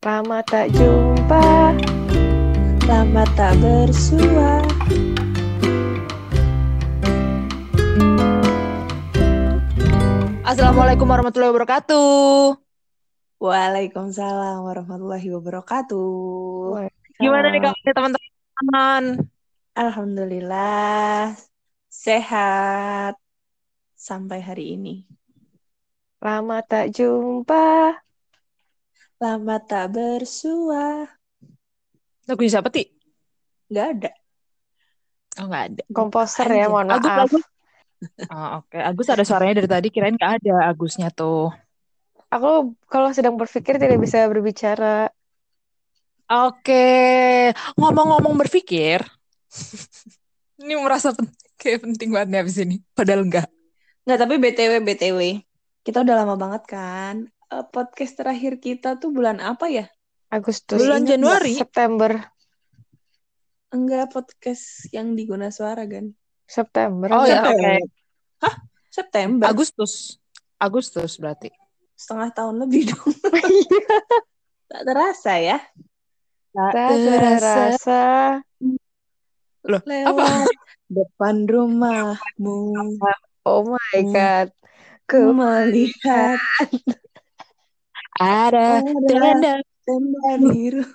Lama tak jumpa, lama tak bersua. Assalamualaikum warahmatullahi wabarakatuh. Waalaikumsalam warahmatullahi wabarakatuh. Gimana nih kamu teman-teman? Alhamdulillah sehat sampai hari ini. lama tak jumpa. Lama tak bersua. Lagu siapa, Ti? Gak ada. Oh, nggak ada. Komposer ya, mohon Agus, maaf. Agus. Oh, oke. Agus ada suaranya dari tadi, kirain nggak ada Agusnya tuh. Aku kalau sedang berpikir tidak bisa berbicara. Oke. Ngomong-ngomong berpikir, ini merasa pen- kayak penting banget nih abis ini. Padahal enggak. Nggak, tapi BTW, BTW. Kita udah lama banget kan. Eh, podcast terakhir kita tuh bulan apa ya? Agustus. Bulan Ingat? Januari. September. Enggak, podcast yang di Guna Suara kan? September. Oh ya, September. oke. Hah? September? Agustus. Agustus berarti. Setengah tahun lebih dong. tak terasa ya. Tak terasa. Loh, apa? Lewat depan rumahmu. Oh my god. Ku Ku melihat Ada Ada. tanda. tenda biru.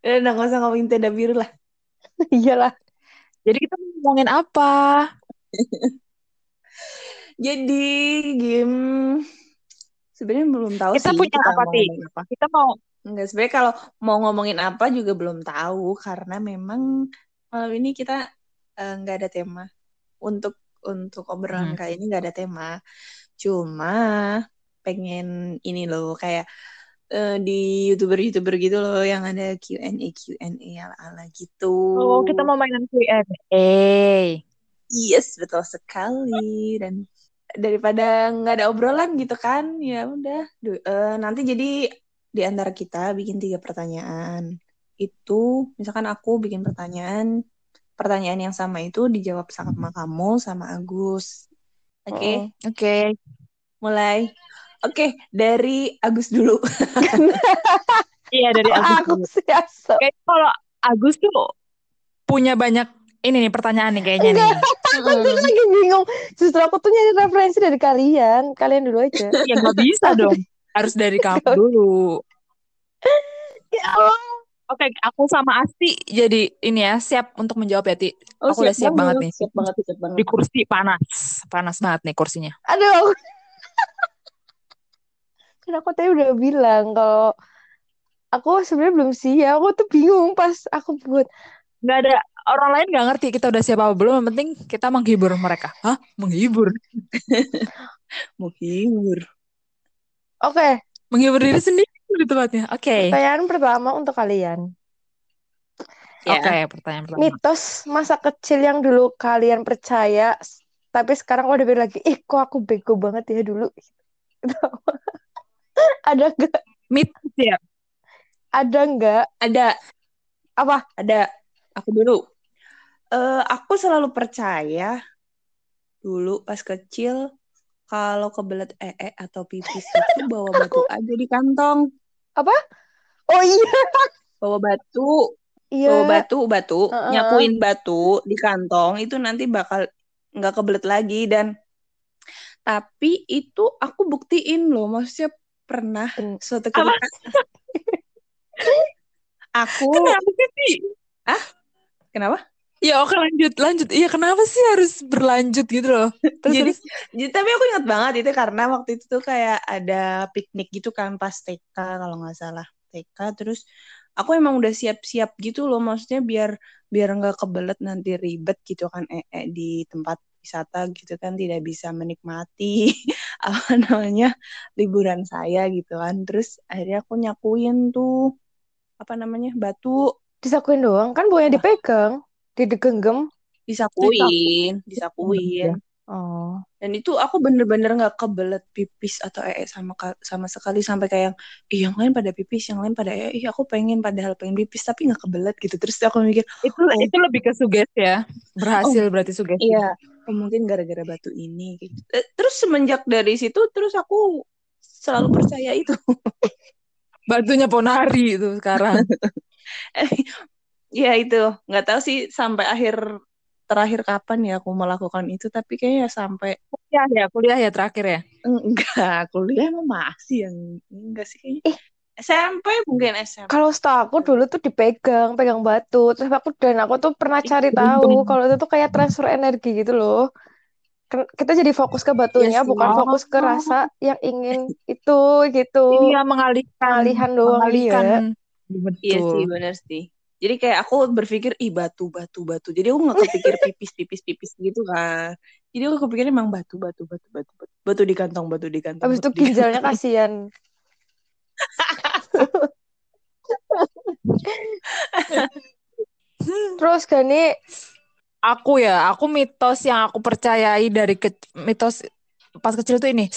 Eh, udah gak usah ngomongin tenda biru lah. iyalah. Jadi kita ngomongin apa? Jadi, game sebenarnya belum tahu Kita sih punya kita apa, mau Ti? ngomongin apa. Kita mau Enggak, sebenarnya kalau mau ngomongin apa juga belum tahu karena memang malam ini kita eh, nggak ada tema untuk untuk obrolan Hmm. kali ini nggak ada tema. Cuma pengen ini loh kayak eh, di youtuber-youtuber gitu loh yang ada Q&A Q&A ala-ala gitu. Oh, kita mau mainan Q&A. Yes, betul sekali. Dan daripada nggak ada obrolan gitu kan, ya udah. Eh, nanti jadi di antara kita bikin tiga pertanyaan. Itu misalkan aku bikin pertanyaan, pertanyaan yang sama itu dijawab sama kamu sama Agus. Oke, Oh. Oke. mulai. Oke, dari Agus dulu. Iya dari Agus. Aku dulu. siasa. Kayak kalau Agus tuh punya banyak ini nih pertanyaan nih kayaknya nih. Aku tuh lagi bingung. Justru aku tuh nyari referensi dari kalian. Kalian dulu aja. Ya nggak bisa dong. Harus dari kamu dulu. ya Allah. Oke, aku sama Asti jadi ini ya siap untuk menjawab ya Ti. Oh, Aku udah siap banget nih. Siap banget, siap banget. Di kursi panas, panas banget nih kursinya. Aduh. Kan aku tadi udah bilang kalau aku sebenarnya belum siap. Aku tuh bingung pas aku buat. Nggak ada orang lain nggak ngerti kita udah siap apa belum. Yang penting kita menghibur mereka. Hah? Menghibur? Menghibur. Oke, Menghibur diri sendiri lebih tepatnya. Oke. pertanyaan pertama untuk kalian. Ya. Oke, pertanyaan pertama. Mitos masa kecil yang dulu kalian percaya, tapi sekarang udah pikir lagi, ih kok aku bego banget ya dulu. Gitu. Ada nggak? Mitos ya. Ada nggak? Ada. Apa? Ada. Aku dulu. Eh, aku selalu percaya dulu pas kecil kalau kebelet ee atau pipis itu bawa batu aja di kantong. Oh iya, Bawa batu, iya. bawa batu, batu, Heeh. nyakuin batu di kantong itu nanti bakal nggak kebelet lagi dan tapi itu aku buktiin loh, maksudnya pernah suatu ketika aku Kenapa sih? kenapa? Ya oke lanjut lanjut. Iya kenapa sih harus berlanjut gitu loh? Terus, Jadi, terus. jadi tapi aku ingat banget itu karena waktu itu tuh kayak ada piknik gitu kan pas TK kalau nggak salah TK terus aku emang udah siap-siap gitu loh maksudnya biar biar nggak kebelet nanti ribet gitu kan eh, eh, di tempat wisata gitu kan tidak bisa menikmati apa namanya liburan saya gitu kan. Terus akhirnya aku nyakuin tuh apa namanya batu. Disakuin doang, kan buahnya dipegang, didegenggam. disakuin disakuin. Oh, Dan itu aku bener-bener nggak kebelet pipis atau ee sama sama sekali sampai kayak ih yang lain pada pipis, yang lain pada ee, ih aku pengen padahal pengen pipis tapi nggak kebelet gitu. Terus aku mikir, Itu itu lebih ke suges ya. Berhasil berarti suges. iya, oh, mungkin gara-gara batu ini. gitu. Eh, Terus semenjak dari situ terus aku selalu percaya itu. Batunya Ponari itu sekarang. ya itu nggak tahu sih sampai akhir terakhir kapan ya aku melakukan itu tapi kayaknya sampai kuliah ya, kuliah ya terakhir ya. enggak kuliah emang masih yang enggak sih kayaknya Ih. SMP mungkin SMP Kalau setahu aku dulu tuh dipegang, pegang batu. Terus aku dan aku tuh pernah cari tahu kalau itu tuh kayak transfer energi gitu loh. Ken- Kita jadi fokus ke batunya, sih. bukan fokus ke rasa yang ingin itu gitu. Iya mengalihkan, Pengalihan doang, mengalihkan. iya. Betul. Iya sih bener sih. Jadi kayak aku berpikir ih batu batu batu. Jadi aku nggak kepikir pipis pipis pipis gitu kan. Jadi aku kepikir emang batu batu batu batu batu, batu di kantong batu di kantong. Habis itu ginjalnya kasihan. Terus Gani, Aku ya, aku mitos yang aku percayai dari ke, mitos pas kecil tuh ini.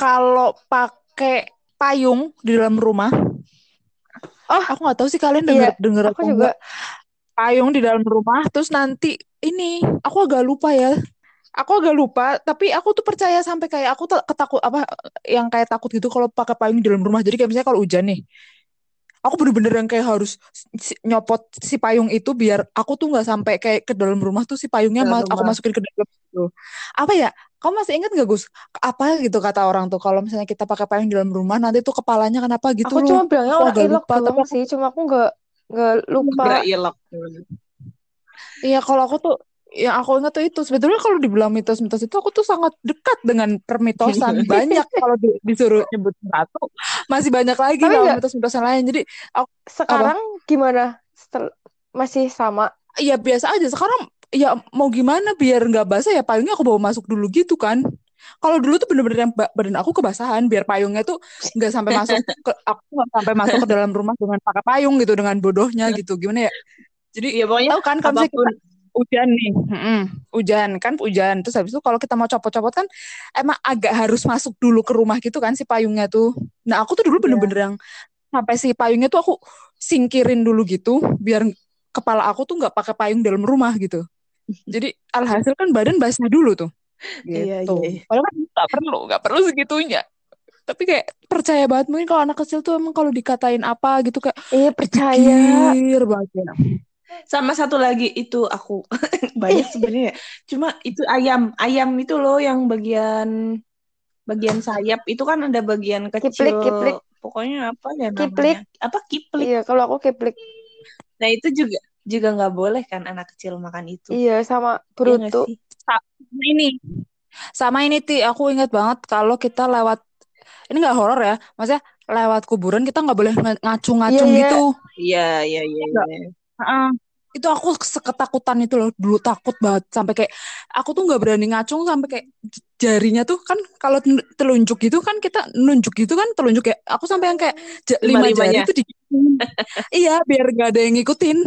Kalau pakai payung di dalam rumah, Oh, aku nggak tahu sih kalian iya, denger denger aku juga enggak. Payung di dalam rumah, terus nanti ini, aku agak lupa ya. Aku agak lupa, tapi aku tuh percaya sampai kayak aku tak ketakut apa yang kayak takut gitu kalau pakai payung di dalam rumah. Jadi kayak misalnya kalau hujan nih, aku bener-bener yang kayak harus si- nyopot si payung itu biar aku tuh nggak sampai kayak ke dalam rumah tuh si payungnya ma- aku masukin ke dalam gitu. Apa ya? Kamu masih ingat nggak Gus? Apa gitu kata orang tuh kalau misalnya kita pakai payung di dalam rumah nanti tuh kepalanya kenapa gitu aku loh. cuma bilangnya Aku orang ilok lupa tapi doang sih, cuma aku nggak nggak lupa. Ilok. iya kalau aku tuh yang aku ingat tuh itu. Sebetulnya kalau dibilang mitos-mitos itu aku tuh sangat dekat dengan permitosan. Banyak kalau di- disuruh nyebut satu masih banyak lagi Tapi kalau nggak mitos-mitos yang lain. Jadi aku apa sekarang gimana? Setel- masih sama? ya biasa aja. Sekarang ya mau gimana biar nggak basah? Ya payungnya aku bawa masuk dulu gitu kan. Kalau dulu tuh bener-bener yang ba- badan aku kebasahan. Biar payungnya tuh nggak sampai masuk ke aku nggak sampai masuk ke dalam rumah dengan pakai payung gitu dengan bodohnya gitu. Gimana ya? Jadi Iya pokoknya tahu kan apa pun kita hujan nih mm-mm, hujan kan hujan terus habis itu kalau kita mau copot-copot kan emang agak harus masuk dulu ke rumah gitu kan si payungnya tuh nah aku tuh dulu Iya. bener-bener yang sampai si payungnya tuh aku singkirin dulu gitu biar kepala aku tuh nggak pakai payung dalam rumah gitu jadi alhasil kan badan basah dulu tuh Iya, gitu iya, iya. padahal kan nggak perlu nggak perlu segitunya tapi kayak percaya banget mungkin kalau anak kecil tuh emang kalau dikatain apa gitu kayak Iya percaya. banget ya. Sama satu lagi itu aku banyak sebenarnya. Cuma itu ayam, ayam itu loh yang bagian bagian sayap itu kan ada bagian Kiplik, kecil. kiplik, Pokoknya apa ya kiplik. namanya? Apa kiplik? Iya, kalau aku kiplik. Nah itu juga juga nggak boleh kan anak kecil makan itu. Iya, sama Iya bruto. Sa- ini sama ini ti aku ingat banget kalau kita lewat ini nggak horor ya maksudnya lewat kuburan kita nggak boleh ng- Iya, ngacung-ngacung iya. gitu Iya iya iya. Heeh. itu aku seketakutan itu loh dulu takut banget sampai kayak aku tuh nggak berani ngacung sampai kayak jarinya tuh kan kalau telunjuk gitu kan kita nunjuk gitu kan telunjuk ya aku sampai yang kayak lima jari tuh di iya biar nggak ada yang ngikutin.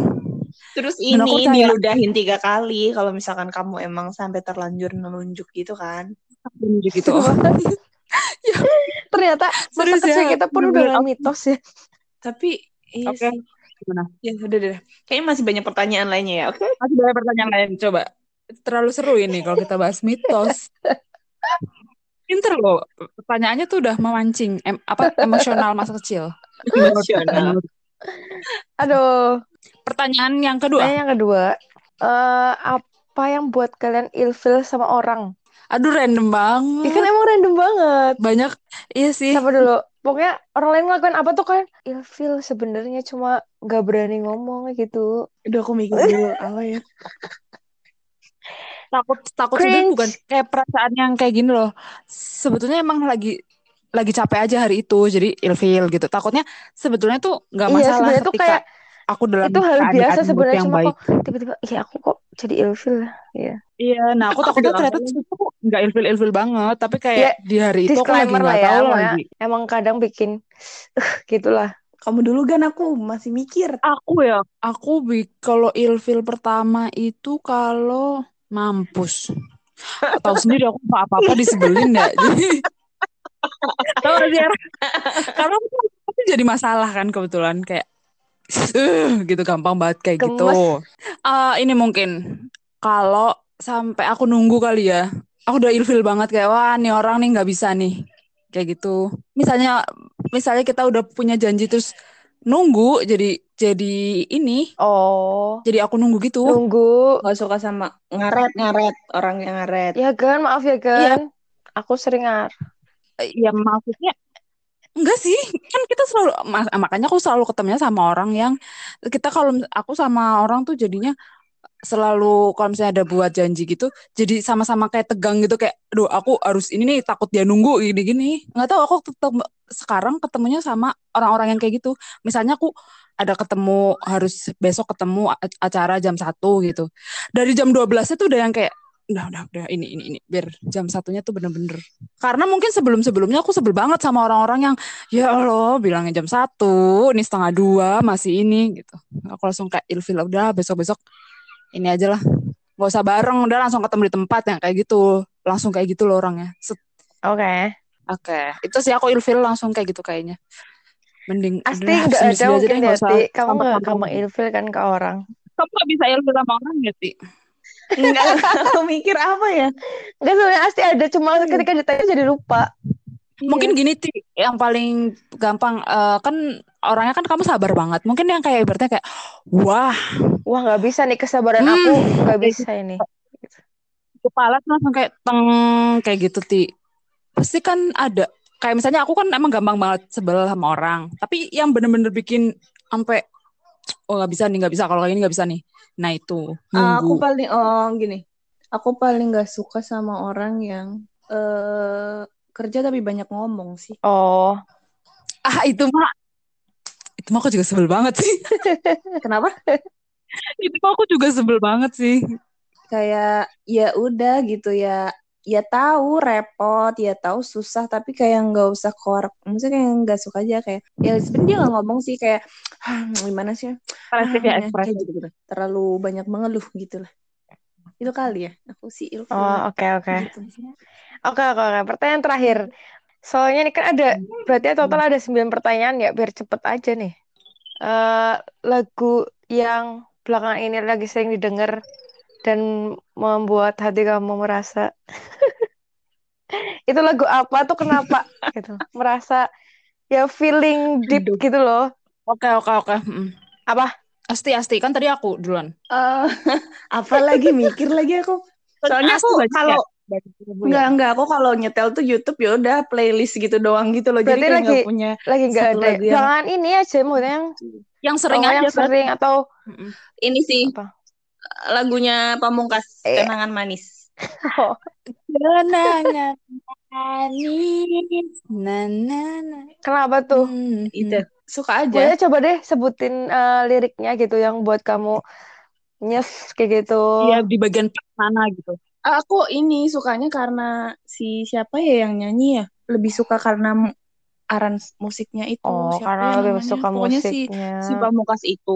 Terus dan aku ini diludahin tiga kali kalau misalkan kamu emang sampai terlanjur nelunjuk gitu kan. telunjuk gitu. Ya. Ternyata serius ya. kita pun udah mitos ya. Tapi iya oke. sih. Gimana Ya udah deh. Kayaknya masih banyak pertanyaan lainnya ya. Oke. masih banyak pertanyaan lain coba terlalu seru ini kalau kita bahas mitos Pinter loh, pertanyaannya tuh udah memancing em, apa emosional masa kecil. Emosional. Aduh. pertanyaan yang kedua. Nah, yang kedua, eh apa yang buat kalian ilfil sama orang? Aduh random Ya kan banget. emang random banget. Banyak iya sih. Siapa dulu? Pokoknya orang lain ngelakuin apa tuh kan ilfil sebenarnya cuma nggak berani ngomong gitu. Udah aku mikir dulu apa ya. Takut takut sebenarnya bukan kayak perasaan yang kayak gini loh. Sebetulnya emang lagi lagi capek aja hari itu jadi ilfeel gitu. Takutnya sebetulnya tuh nggak Iya, masalah tuh ketika kayak aku dalam itu hal biasa sebenarnya cuma baik. kok tiba-tiba iya aku kok jadi ilfil ya. Iya. Iya, nah aku Aku takutnya ternyata ngomong. Nggak ilfil-ilfil banget, tapi Ya, kayak di hari itu aku lagi nggak ya, tahu lagi. Emang kadang bikin gitulah. Kamu dulu kan aku masih mikir. Aku ya, aku bi kalau ilfil pertama itu kalau mampus. Tahu sendiri aku nggak apa-apa disebelin ya. Jadi tahu? Karena aku tuh jadi masalah kan kebetulan kayak gitu gampang banget kayak gitu. Gemes. Ah, ini mungkin kalau sampai aku nunggu kali ya. Aku udah ilfil banget kayak wah nih orang nih nggak bisa nih. kayak gitu misalnya misalnya kita udah punya janji terus nunggu jadi jadi ini Oh, jadi aku nunggu gitu nunggu. Gak suka sama ngaret-ngaret orang yang ngaret. Ya kan, maaf ya kan. Aku sering ngar. ya maksudnya enggak sih kan kita selalu ma- makanya aku selalu ketemunya sama orang yang kita kalau aku sama orang tuh jadinya selalu kalau misalnya ada buat janji gitu jadi sama-sama kayak tegang gitu kayak aduh aku harus ini nih takut dia nunggu gini-gini. Nggak tahu aku tetap sekarang ketemunya sama orang-orang yang kayak gitu. Misalnya aku ada ketemu harus besok ketemu acara jam satu gitu. Dari jam 12 itu udah yang kayak udah udah udah ini ini ini biar jam satunya tuh bener-bener. Karena mungkin sebelum-sebelumnya aku sebel banget sama orang-orang yang ya Allah bilangnya jam satu ini setengah dua masih ini gitu. Aku langsung kayak ilfil udah besok-besok ini aja lah nggak usah bareng udah langsung ketemu di tempat yang kayak gitu langsung kayak gitu loh orangnya. Oke. oke itu sih aku ilfil langsung kayak gitu kayaknya mending Asti nggak ada mungkin deh, ya, usah. Kamu nggak kamu ilfil kan ke orang. kamu nggak bisa ilfil sama orang ya ti Enggak, aku mikir apa ya? Enggak sebenarnya Asti ada, cuma ketika ditanya jadi lupa. Mungkin gini ti. Yang paling gampang eh, kan orangnya kan kamu sabar banget. Mungkin yang kayak ibaratnya kayak wah. Wah nggak bisa nih kesabaran Hmm. aku. Nggak bisa ini. kepala tuh langsung kayak teng kayak gitu ti. Pasti kan ada kayak misalnya aku kan emang gampang banget sebel sama orang. Tapi yang bener-bener bikin sampai oh nggak bisa nih nggak bisa. Kalau kayak ini nggak bisa nih. Nah itu. Aku nunggu. paling oh gini. Aku paling gak suka sama orang yang eh kerja tapi banyak ngomong sih. Oh, ah itu mah itu mah aku juga sebel banget sih Kenapa? itu mah aku juga sebel banget sih Kayak ya udah gitu ya. Ya tahu repot, ya tahu susah, tapi kayak nggak usah korek. Maksudnya kayak nggak suka aja kayak ya sebenarnya dia nggak ngomong sih kayak "Ah, gimana sih? ekspresif ya Ah, ekspresif kayak gitu, gitu. Terlalu banyak mengeluh gitu lah. Itu kali ya. Aku sih ilfil oh oke oke. gitu. Oke oke oke. Pertanyaan terakhir. Soalnya ini kan ada berarti total ada 9 pertanyaan ya biar cepet aja nih. Eh lagu yang belakangan ini lagi sering didengar dan membuat hati kamu merasa itu lagu apa tuh kenapa gitu merasa ya feeling deep gitu loh oke oke oke Mm. apa asti asti kan tadi aku duluan Eh, apa lagi mikir lagi aku. Soalnya aku kalau ya? Enggak, enggak. Aku kalau nyetel tuh YouTube ya udah playlist gitu doang gitu loh. Jadi Berarti kayak lagi- nggak punya lagi nggak Satu ada yang- belakangan ini aja maksudnya yang yang sering oh, aja yang sering atau Mm-mm. ini sih apa lagunya Pamungkas Eh. Kenangan Manis. oh, kenangan manis na na na kenapa tuh Hmm, Itu suka aja. boleh coba deh sebutin eh, liriknya gitu yang buat kamu nyes kayak gitu Iya di bagian mana gitu. Aku ini sukanya karena si siapa ya yang nyanyi ya? Lebih suka karena mu- arans musiknya itu. oh Siapa karena lebih namanya? suka Pokoknya si musiknya si Pamungkas itu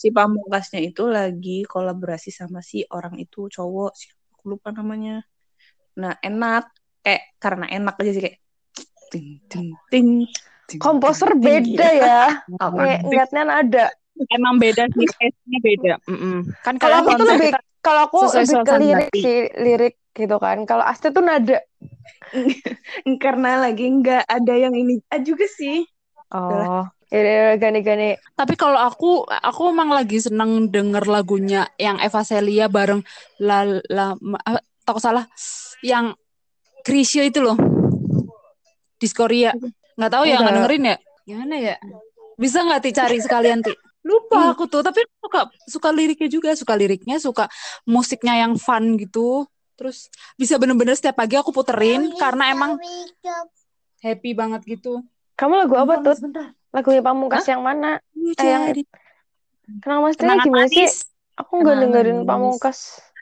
si Pamungkasnya itu lagi kolaborasi sama si orang itu cowok siapa aku lupa namanya nah enak kayak karena enak aja sih kayak ting ting ting, komposer beda ya. Kayak ngeliatnya nada Emang beda sih, taste-nya beda. Mm-mm. Kan kalau aku tuh lebih kalau aku lebih ke lirik sih lirik gitu kan. Kalau Asti tuh nada. Karena lagi nggak ada yang ini. Ah, juga sih. Oh ya gani-gani Tapi kalau aku, aku emang lagi seneng denger lagunya yang Eva Celia bareng La La takut salah? Yang Krisya itu loh. Diskoria. Nggak tahu ya, nggak dengerin ya? Gimana ya? Bisa nggak ti cari sekalian ti? Lupa aku tuh, tapi suka suka liriknya juga, suka liriknya, suka musiknya yang fun gitu. Terus bisa bener-bener setiap pagi aku puterin karena emang happy banget gitu. kamu lagu apa tuh Sebentar. lagunya Pamungkas yang mana Eh, yang- kenapa Mas Tria kenangan gimana sih manis. aku nggak Kenangan dengerin manis. Pamungkas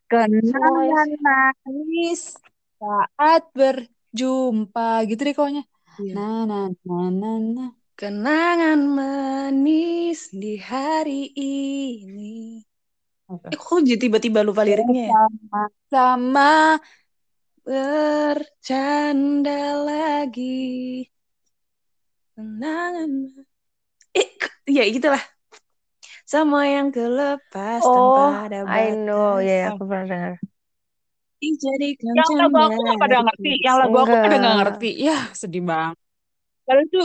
Kenangan manis saat berjumpa gitu deh pokoknya. Nah, nah, nah, nah, nah. kenangan manis di hari ini. Eh, kok jadi tiba-tiba lupa liriknya ya? Sama bercanda lagi. Kenangan eh ya gitulah. Sama yang kelepas oh tanpa ada I know. Batas. ya ya, aku pernah dengar dijadikan Yang lagu aku canda pada ngerti, yang lagu aku pada nggak ngerti. Ya, sedih banget. Padahal itu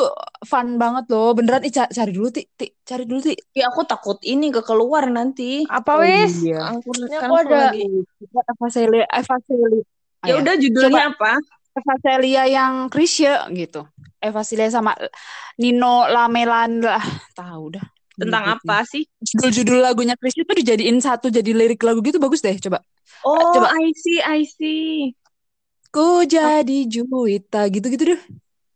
fun banget loh. Beneran, Ih, ca- cari dulu, Ti. Ti, cari dulu, Ti. Ya aku takut ini ke keluar nanti. Apa Oh wis? iya. Aku Ini kan aku aku ada lagi. Eva Celia, Eva Celia. Ya ya. udah Coba judulnya apa? Eva Celia yang Krisya gitu. Eva Celia sama Nino Lamelan lah. Tahu dah. Tentang Nyebutnya. apa sih? Judul-judul lagunya Krisya tuh dijadiin satu jadi lirik lagu gitu bagus deh. Coba. Oh, Coba. I see, I see. Ku jadi Juwita gitu-gitu deh.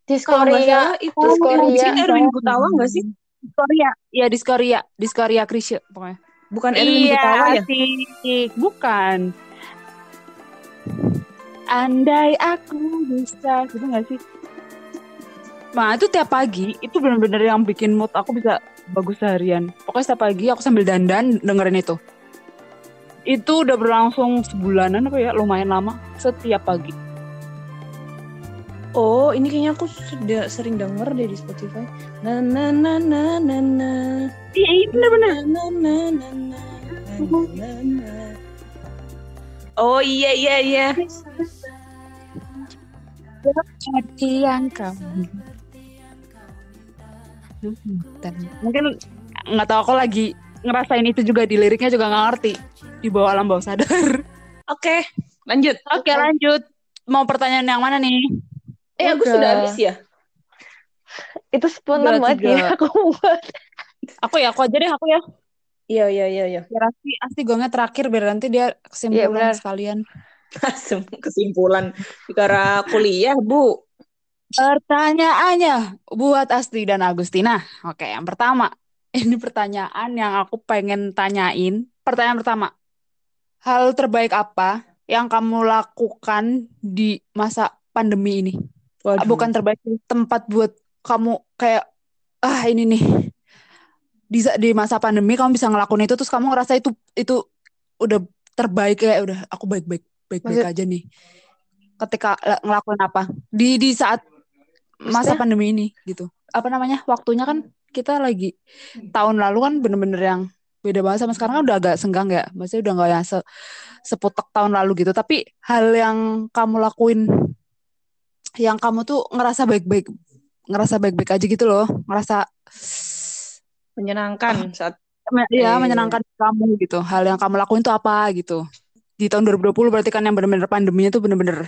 Diskoria. salah itu Diskoria. yang bikin Erwin Gutawa nggak sih? Diskoria. Iya, Diskoria. Diskoria Krisya pokoknya. Bukan Erwin Gutawa ya? asik. Bukan. Andai aku bisa, gitu gak sih? Nah, itu tiap pagi, itu bener-bener yang bikin mood aku bisa bagus seharian. Pokoknya setiap pagi aku sambil dandan dengerin itu. Itu udah berlangsung sebulanan apa ya, lumayan lama. Setiap pagi. Oh, ini kayaknya aku sudah sering denger deh di Spotify. Na na na na na na. Iya, iya na na na na na na. Oh iya iya iya. Jadi yang kamu. Dan mungkin nggak tahu aku lagi ngerasain itu juga di liriknya juga nggak ngerti di bawah alam bawah sadar. Oke, lanjut. Oke lanjut. Mau pertanyaan yang mana nih? Eh, aku Udah. sudah habis ya? Itu spontan banget ya aku buat. Aku ya, aku aja deh aku ya. Iya iya iya iya. Biar Asti, Asti gongnya terakhir biar nanti dia kesimpulan benar. sekalian. Kesimpulan karena kuliah, Bu. Pertanyaannya buat Asti dan Agustina. Oke, yang pertama. Ini pertanyaan yang aku pengen tanyain. Pertanyaan pertama. Hal terbaik apa yang kamu lakukan di masa pandemi ini? Waduh. Bukan terbaik tempat buat kamu kayak ah ini nih di di masa pandemi kamu bisa ngelakuin itu terus kamu ngerasa itu itu udah terbaik kayak udah aku baik-baik baik-baik Maksud- aja nih. Ketika la- ngelakuin apa di di saat masa Maksudnya? pandemi ini gitu. Apa namanya? Waktunya kan kita lagi tahun lalu kan bener-bener yang beda banget sama sekarang kan udah agak senggang ya. Maksudnya udah nggak yang se seputek tahun lalu gitu. Tapi hal yang kamu lakuin yang kamu tuh ngerasa baik-baik ngerasa baik-baik aja gitu loh. Ngerasa menyenangkan saat me- ya Eh. menyenangkan kamu gitu. Hal yang kamu lakuin tuh apa gitu. Di tahun 2020 berarti kan yang bener-bener pandeminya tuh bener-bener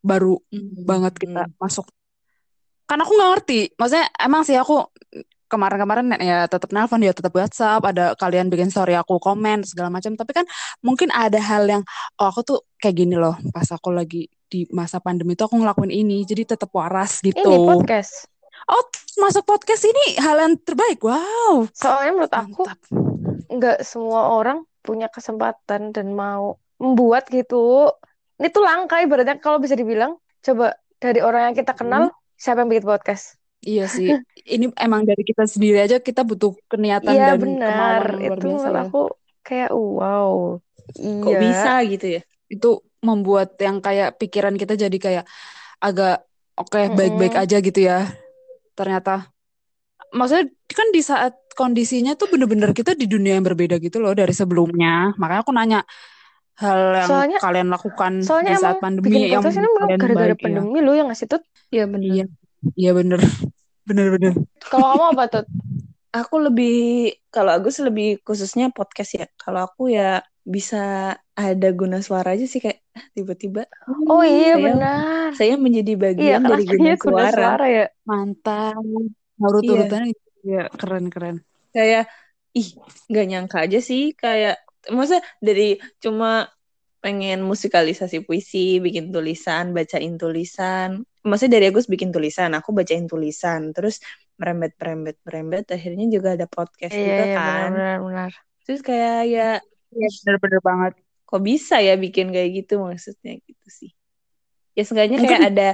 baru banget kita masuk. Karena aku nggak ngerti. Maksudnya emang sih aku kemarin-kemarin ya tetap nelpon ya tetap WhatsApp, ada kalian bikin story aku komen segala macam. Tapi kan mungkin ada hal yang oh aku tuh kayak gini loh. Pas aku lagi di masa pandemi itu aku ngelakuin ini, jadi tetap waras gitu. Ini podcast. Oh, masuk podcast ini hal yang terbaik. Wow. Soalnya menurut aku nggak semua orang punya kesempatan dan mau membuat gitu. Ini tuh langka ibaratnya kalau bisa dibilang. Coba dari orang yang kita kenal, siapa yang bikin podcast? Iya sih. Ini emang dari kita sendiri aja kita butuh keniatan Iya dan benar. kemauan yang luar Itu biasa aku kayak wow. kok Iya. bisa gitu ya? Itu membuat yang kayak pikiran kita jadi kayak agak oke baik-baik Mm-mm. aja gitu ya. Ternyata maksudnya kan di saat kondisinya tuh bener-bener kita di dunia yang berbeda gitu loh dari sebelumnya. Makanya aku nanya hal yang Soalnya kalian lakukan soalnya di saat pandemi bikin yang ini gara-gara baik ya. pandemi lo yang ngasih tuh. Iya benar. Iya, iya bener, bener-bener. Kalau kamu apa tuh? Aku lebih kalau Agus lebih khususnya podcast ya. Kalau aku ya bisa ada guna suara aja sih kayak ah, tiba-tiba Oh iya saya benar. saya menjadi Iya bagian kan dari guna aslinya guna suara. suara ya. Mantap. Iya. Urut-urutannya gitu. ya keren-keren. Kayak ih nggak nyangka aja sih kayak maksudnya dari cuma pengen musikalisasi puisi, bikin tulisan, bacain tulisan. Maksudnya dari Agus bikin tulisan, aku bacain tulisan, terus merembet merembet merembet akhirnya juga ada podcast Iya juga iya kan. benar benar benar. Terus kayak ya Iya bener-bener banget. kok bisa ya bikin kayak gitu maksudnya gitu sih. Ya seenggaknya Mungkin- kayak ada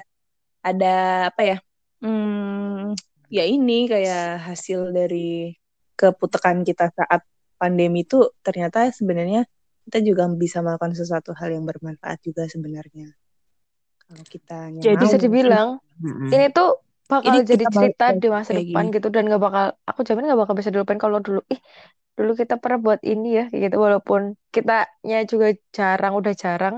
ada apa ya? Hmm, ya ini kayak hasil dari keputekan kita saat pandemi itu ternyata sebenarnya kita juga bisa melakukan sesuatu hal yang bermanfaat juga sebenarnya. Kalau kita Jadi mau. Bisa dibilang Mm-mm. ini tuh bakal Ini jadi cerita di masa depan gini. gitu dan gak bakal aku jamin gak bakal bisa dilupain kalau dulu ih dulu kita pernah buat ini ya kayak gitu walaupun kitanya juga jarang udah jarang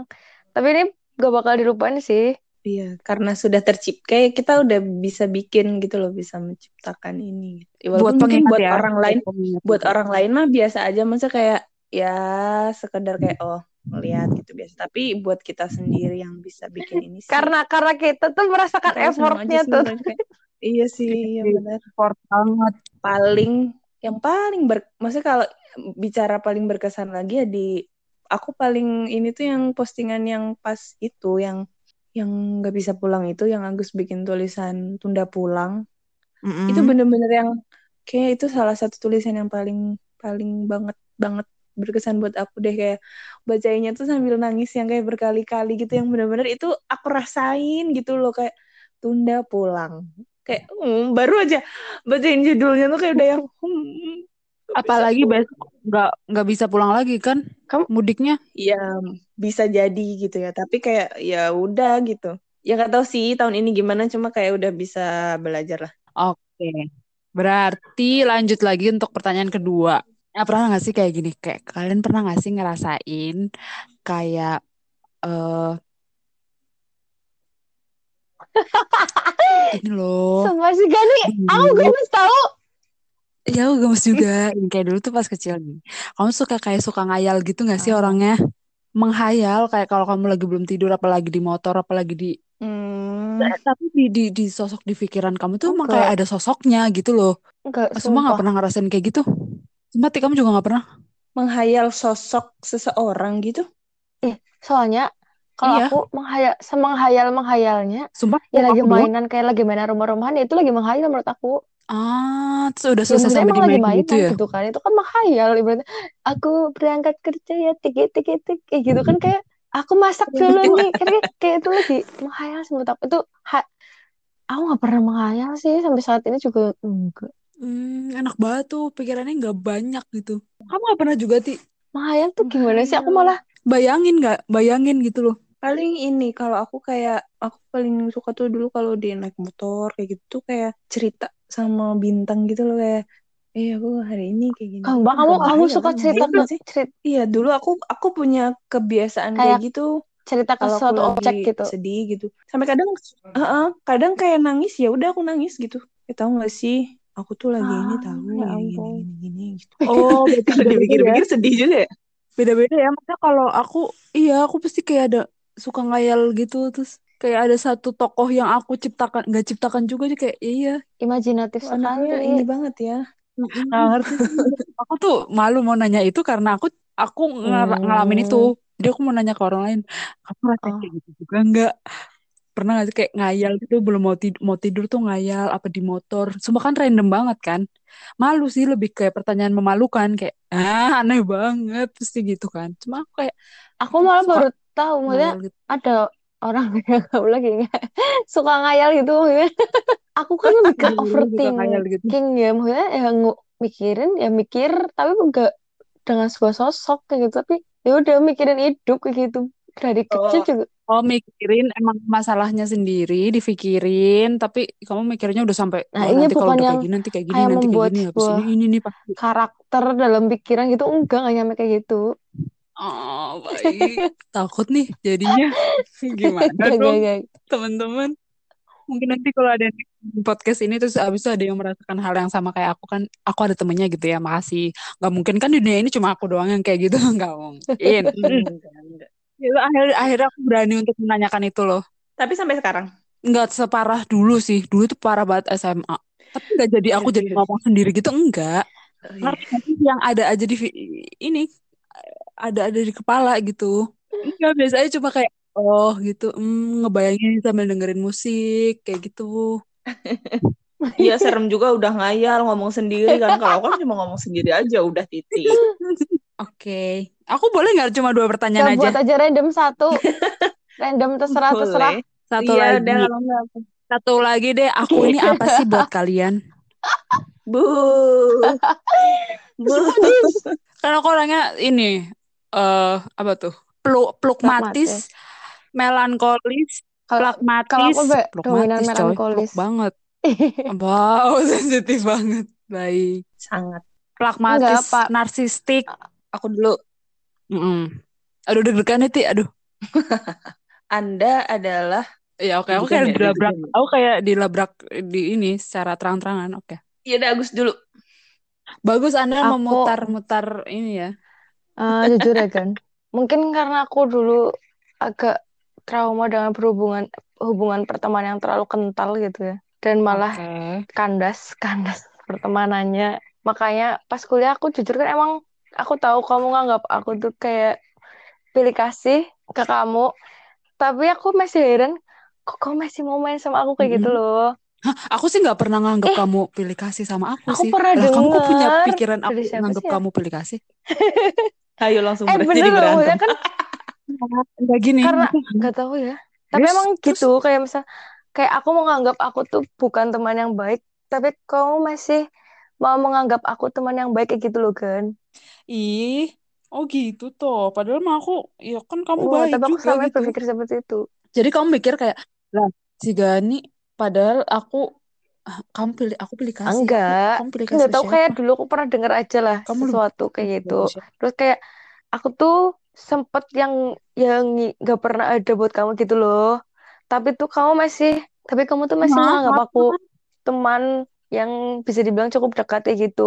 Tapi ini gak bakal dilupain sih. Iya, karena sudah tercipta, kayak kita udah bisa bikin gitu loh, bisa menciptakan ini. Ya, Buat walaupun mungkin pengingat buat ya. orang lain, pengingat buat juga. orang lain mah biasa aja, masa kayak ya sekedar kayak oh ngeliat gitu biasa. Tapi buat kita sendiri yang bisa bikin ini sih. Karena karena kita tuh merasakan kita effortnya sih tuh. kayak, iya sih, iya benar. Support banget. Paling yang paling ber, maksudnya kalau bicara paling berkesan lagi ya di aku paling ini tuh yang postingan yang pas itu yang yang nggak bisa pulang itu yang Agus bikin tulisan tunda pulang. Mm-mm. itu bener-bener yang kayak itu salah satu tulisan yang paling paling banget banget berkesan buat aku deh. Kayak bacanya tuh sambil nangis yang kayak berkali-kali gitu yang bener-bener itu aku rasain gitu loh kayak tunda pulang. Kayak hmm, baru aja bacain judulnya tuh kayak udah yang hmm, bisa Apalagi pulang. besok nggak nggak bisa pulang lagi kan Kamu- mudiknya. ya bisa jadi gitu ya tapi kayak ya udah gitu ya nggak tahu sih tahun ini gimana cuma kayak udah bisa belajar lah Oke. Berarti lanjut lagi untuk pertanyaan kedua. Ya, pernah nggak sih kayak gini? Kayak kalian pernah nggak sih ngerasain kayak eh ini loh. Sumpah sih Gani, aku gak mesti tahu. Ya aku gemes juga. Kayak dulu tuh pas kecil nih. Kamu suka kayak suka ngayal gitu nggak sih Ah. orangnya? Menghayal kayak kalau kamu lagi belum tidur, apalagi di motor, apalagi di hmm, tapi di di, di sosok di pikiran kamu tuh emang kayak ada sosoknya gitu loh. Enggak, Semua sumpah. pernah ngerasain kayak gitu. Mati kamu juga nggak pernah? menghayal sosok seseorang gitu Soalnya kalau Iya. aku menghayal, semenghayal menghayalnya, Sumpah, ya lagi mainan kayak lagi mainan rumah-rumahan itu lagi menghayal menurut aku. Ah, terus udah Ya selesai maksudnya sampai emang di lagi mainan gitu ya? gitu kan. Itu kan menghayal ibaratnya. Aku berangkat kerja ya tiki tiki tiki kayak gitu kan kayak aku masak dulu nih. Kayak, kayak itu lagi menghayal sih menurut aku. Itu ha- aku nggak pernah menghayal sih sampai saat ini juga enggak. Hmm, enak banget tuh, pikirannya nggak banyak gitu. Kamu nggak pernah juga, Ti? Menghayal tuh gimana sih? Aku malah Bayangin nggak? Bayangin gitu loh. paling ini kalau aku kayak aku paling suka tuh dulu kalau dia naik motor kayak gitu tuh kayak cerita sama bintang gitu loh kayak eh aku hari ini kayak gini kamu Kan kamu kamu menghayal suka cerita ke nggak sih cerita, iya dulu aku aku punya kebiasaan kayak kayak gitu cerita ke suatu objek gitu. sedih gitu sampai kadang Heeh, kadang kayak nangis ya udah aku nangis gitu ya tahu gak sih aku tuh lagi ini Ah, tahu ya gini gini gini gini gitu Oh, berarti kalau ya? dipikir-pikir sedih juga ya Beda-beda ya. Maksudnya kalau aku, iya aku pasti kayak ada suka ngayal gitu. Terus kayak ada satu tokoh yang aku ciptakan, nggak ciptakan juga sih kayak iya. Imajinatif anaknya ini sekali. banget ya Nggak ngerti sih. Aku tuh malu mau nanya itu karena aku aku ngera- ngalamin itu. Hmm. Jadi aku mau nanya ke orang lain, kamu ngerasain Oh. kayak gitu juga nggak? Pernah gak sih kayak ngayal gitu belum mau tidur, mau tidur tuh ngayal apa di motor. Semua kan random banget kan. Malu sih lebih kayak pertanyaan memalukan kayak ah aneh banget pasti gitu kan. Cuma aku kayak Aku malah baru tahu, maksudnya gitu. ada orang yang kamu lagi nggak suka ngayal gitu maksudnya. Aku kan lebih ke ngayal gitu. overthinking ya, maksudnya ya ngu- mikirin ya mikir, tapi enggak dengan sebuah sosok kayak gitu. Tapi ya udah mikirin hidup kayak gitu. Dari kecil oh juga. Oh mikirin emang masalahnya sendiri, dipikirin, tapi kamu mikirnya udah sampai Nah oh ini nanti kalau udah yang kayak gini, nanti kayak gini, nanti kayak gini, habis ini ini nih pasti. karakter dalam pikiran gitu, enggak nggak nyampe kayak gitu. Oh baik, takut nih jadinya. Gimana dong teman-teman? Mungkin nanti kalau ada podcast ini terus abis itu ada yang merasakan hal yang sama kayak aku kan, aku ada temennya gitu ya, makasih. Gak mungkin kan di dunia ini cuma aku doang yang kayak gitu, gak mungkin. Itu akhir akhirnya aku berani untuk menanyakan itu loh. tapi sampai sekarang Nggak separah dulu sih, dulu tuh parah banget SMA. Tapi nggak jadi aku jadi ngomong sendiri gitu, enggak. oh iya yang ada aja di ini, ada ada di kepala gitu. Enggak, biasanya cuma kayak, oh gitu, hmm, ngebayangin sambil dengerin musik, kayak gitu. Iya serem juga udah ngayal ngomong sendiri kan kalau aku kan cuma ngomong sendiri aja udah titik Oke, aku boleh nggak cuma dua pertanyaan Kita aja? buat aja random satu. Random terserah terserah. boleh Satu iya lagi, nggak apa satu lagi deh. Aku ini apa sih buat kalian? bu bu Karena aku orangnya ini, eh apa tuh? Pluk, plukmatis, melankolis, Kalau kalau plakmatis, aku be, dominan plukmatis coy, pluk melankolis. banget. Wow, sensitif banget. Baik. sangat Enggak Pragmatis, apa. narsistik. aku dulu Mm-mm. Aduh deg-degan nih, Ti. Aduh. Anda adalah Ya oke, aku Deg-degan kayak ya, dilabrak, deg-degan ya. aku kayak dilabrak di ini secara terang-terangan. Oke. ya udah Agus dulu. Bagus Anda Aku- memutar-mutar ini ya. Eh, jujur ya kan, mungkin karena aku dulu agak trauma dengan berhubungan hubungan pertemanan yang terlalu kental gitu ya, dan malah Oke. kandas kandas pertemanannya. Makanya pas kuliah aku jujur kan emang aku tahu kamu nganggap aku tuh kayak pilih kasih ke kamu, tapi aku masih heran kok kamu masih mau main sama aku kayak gitu Mm-mm. loh. Aku sih nggak pernah nganggep Eh, kamu pilih kasih sama aku aku sih. pernah Lah kamu kok punya denger pikiran aku sih ya? kamu pilih kasih? Ayo langsung Eh bener jadi loh, berantem. maksudnya kan Enggak gini. karena nggak tahu ya. Tapi Terus- emang terus- gitu kayak misal kayak aku menganggap aku tuh bukan teman yang baik, tapi kamu masih mau menganggap aku teman yang baik kayak gitu loh kan. Ih, oh gitu toh. Padahal mah aku, ya kan kamu Wah, baik tapi aku juga selama gitu. berpikir seperti itu. Jadi kamu mikir kayak, lah si Gani, padahal aku, kamu pilih, aku pilih kasih. Enggak. kamu pilih kasih Nggak sama tahu kayak dulu aku pernah denger aja lah Kamu sesuatu kayak gitu. Terus kayak aku tuh sempet yang yang nggak pernah ada buat kamu gitu loh. Tapi tuh kamu masih, tapi kamu tuh masih Maaf, menganggap aku teman yang bisa dibilang cukup dekat kayak gitu.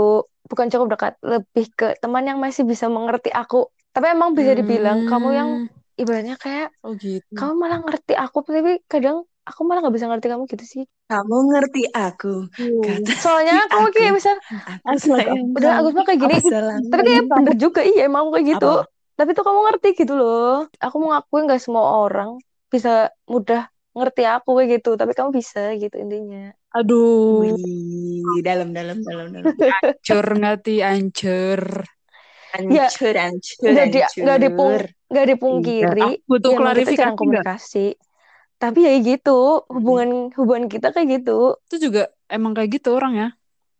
Bukan cukup dekat, lebih ke teman yang masih bisa mengerti aku. Tapi emang bisa dibilang kamu yang Hmm, ibaratnya kayak oh gitu. kamu malah ngerti aku, tapi kadang aku malah nggak bisa ngerti kamu gitu sih. Kamu ngerti aku. Kata Soalnya kamu aku. kayak misal Aku sayang udah mah kayak gini, Aku tapi kayak bener juga iya emang aku kayak gitu. Apa? Tapi tuh kamu ngerti gitu loh. Aku mengakui nggak semua orang bisa mudah ngerti aku kayak gitu, tapi kamu bisa gitu intinya. Aduh, Wih, dalam dalam dalam dalam. ancur nggak ti, ancur. Ya, Hancur, hancur, Nggak di nggak dipung nggak dipungkiri, Aku butuh ya klarifikasi komunikasi. Tapi ya gitu, hubungan hubungan kita kayak gitu. Itu juga emang kayak gitu orang ya.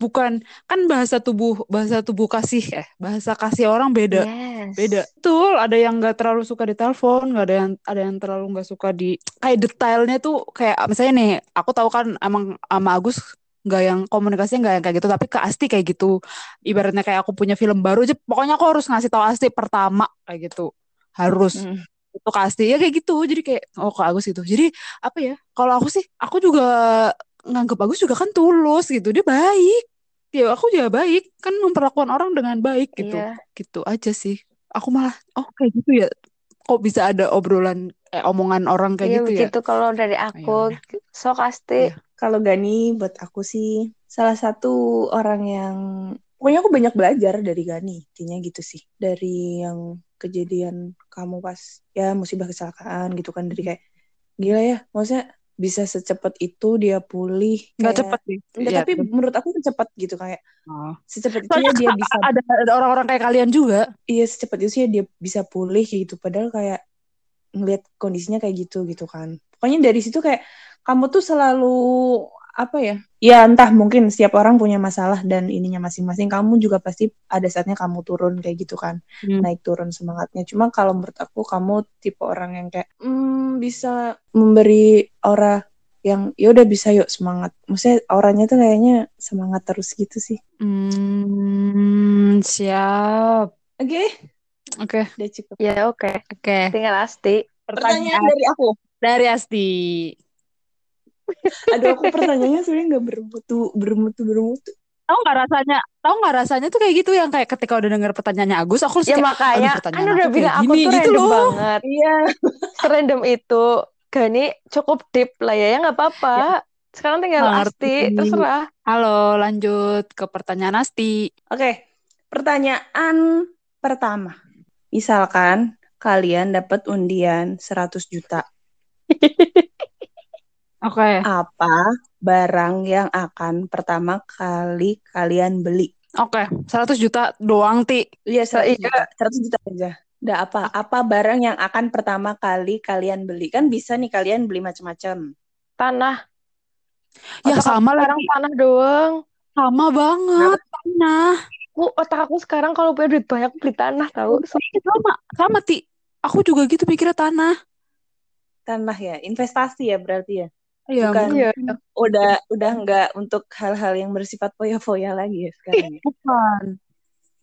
Bukan, kan bahasa tubuh, bahasa tubuh kasih, eh, bahasa kasih orang beda. Yes. beda betul ada yang nggak terlalu suka di telepon nggak ada yang ada yang terlalu nggak suka di kayak detailnya tuh kayak misalnya nih aku tahu kan emang sama Agus nggak yang komunikasinya nggak yang kayak gitu tapi ke Asti kayak gitu ibaratnya kayak aku punya film baru aja pokoknya aku harus ngasih tahu Asti pertama kayak gitu harus Hmm. Itu ke Asti ya kayak gitu. Jadi kayak oh ke Agus gitu jadi apa ya kalau aku sih aku juga nganggep Agus juga kan tulus gitu. Dia baik. Ya aku juga baik. Kan memperlakukan orang dengan baik gitu. Iya. gitu aja sih. Aku malah oh kayak gitu ya? Kok bisa ada obrolan eh, omongan orang kayak Iya gitu ya? begitu kalau dari aku. Sok Asti. Iya. Kalau Gani buat aku sih salah satu orang yang pokoknya aku banyak belajar dari Gani. Intinya gitu sih. Dari yang kejadian kamu pas ya musibah kecelakaan gitu kan dari kayak gila ya maksudnya bisa secepat itu dia pulih nggak kayak- cepet sih Enggak, Iya, tapi betul. menurut aku secepat gitu kayak Oh. secepat itu ya dia bisa ada ada orang-orang kayak kalian juga iya secepat itu ya dia bisa pulih gitu padahal kayak ngelihat kondisinya kayak gitu gitu kan pokoknya dari situ kayak kamu tuh selalu apa ya ya entah mungkin setiap orang punya masalah dan ininya masing-masing. Kamu juga pasti ada saatnya kamu turun kayak gitu kan. Hmm. naik turun semangatnya. Cuma kalau menurut aku kamu tipe orang yang kayak hmm, bisa memberi aura yang ya udah bisa yuk semangat. Maksudnya auranya tuh kayaknya semangat terus gitu sih. Hmm, siap. Oke? Oke. Udah cukup. Ya oke. oke. Tinggal Asti. pertanyaan dari aku. Dari Asti Aduh, aku pertanyaannya sebenarnya nggak bermutu, bermutu, bermutu. tahu nggak rasanya tahu nggak rasanya tuh kayak gitu yang kayak ketika udah denger pertanyaannya Agus aku Ya kayak makanya kan aku udah bilang aku gini tuh gitu random loh. banget. Iya. Serandom itu. Gani cukup deep lah ya, ya nggak apa-apa. Sekarang tinggal Ngerti. Asti, terserah. halo lanjut ke pertanyaan Asti Oke, pertanyaan pertama. Misalkan kalian dapat undian 100 juta, oke apa barang yang akan pertama kali kalian beli? oke 100 juta doang ti Iya, 100 Iya. juta. 100 juta aja. Udah apa? Apa barang yang akan pertama kali kalian beli? Kan bisa nih kalian beli macam-macam. Tanah. ya Otak sama sekarang lagi tanah doang. sama banget nah Aku, otak aku sekarang kalau punya duit banyak beli tanah tahu. Sama sama ti aku juga gitu pikirnya tanah Tanah ya, investasi ya berarti ya. Iya, Bukan. Iya. Udah udah nggak untuk hal-hal yang bersifat foya-foya lagi ya sekarang ya. bukan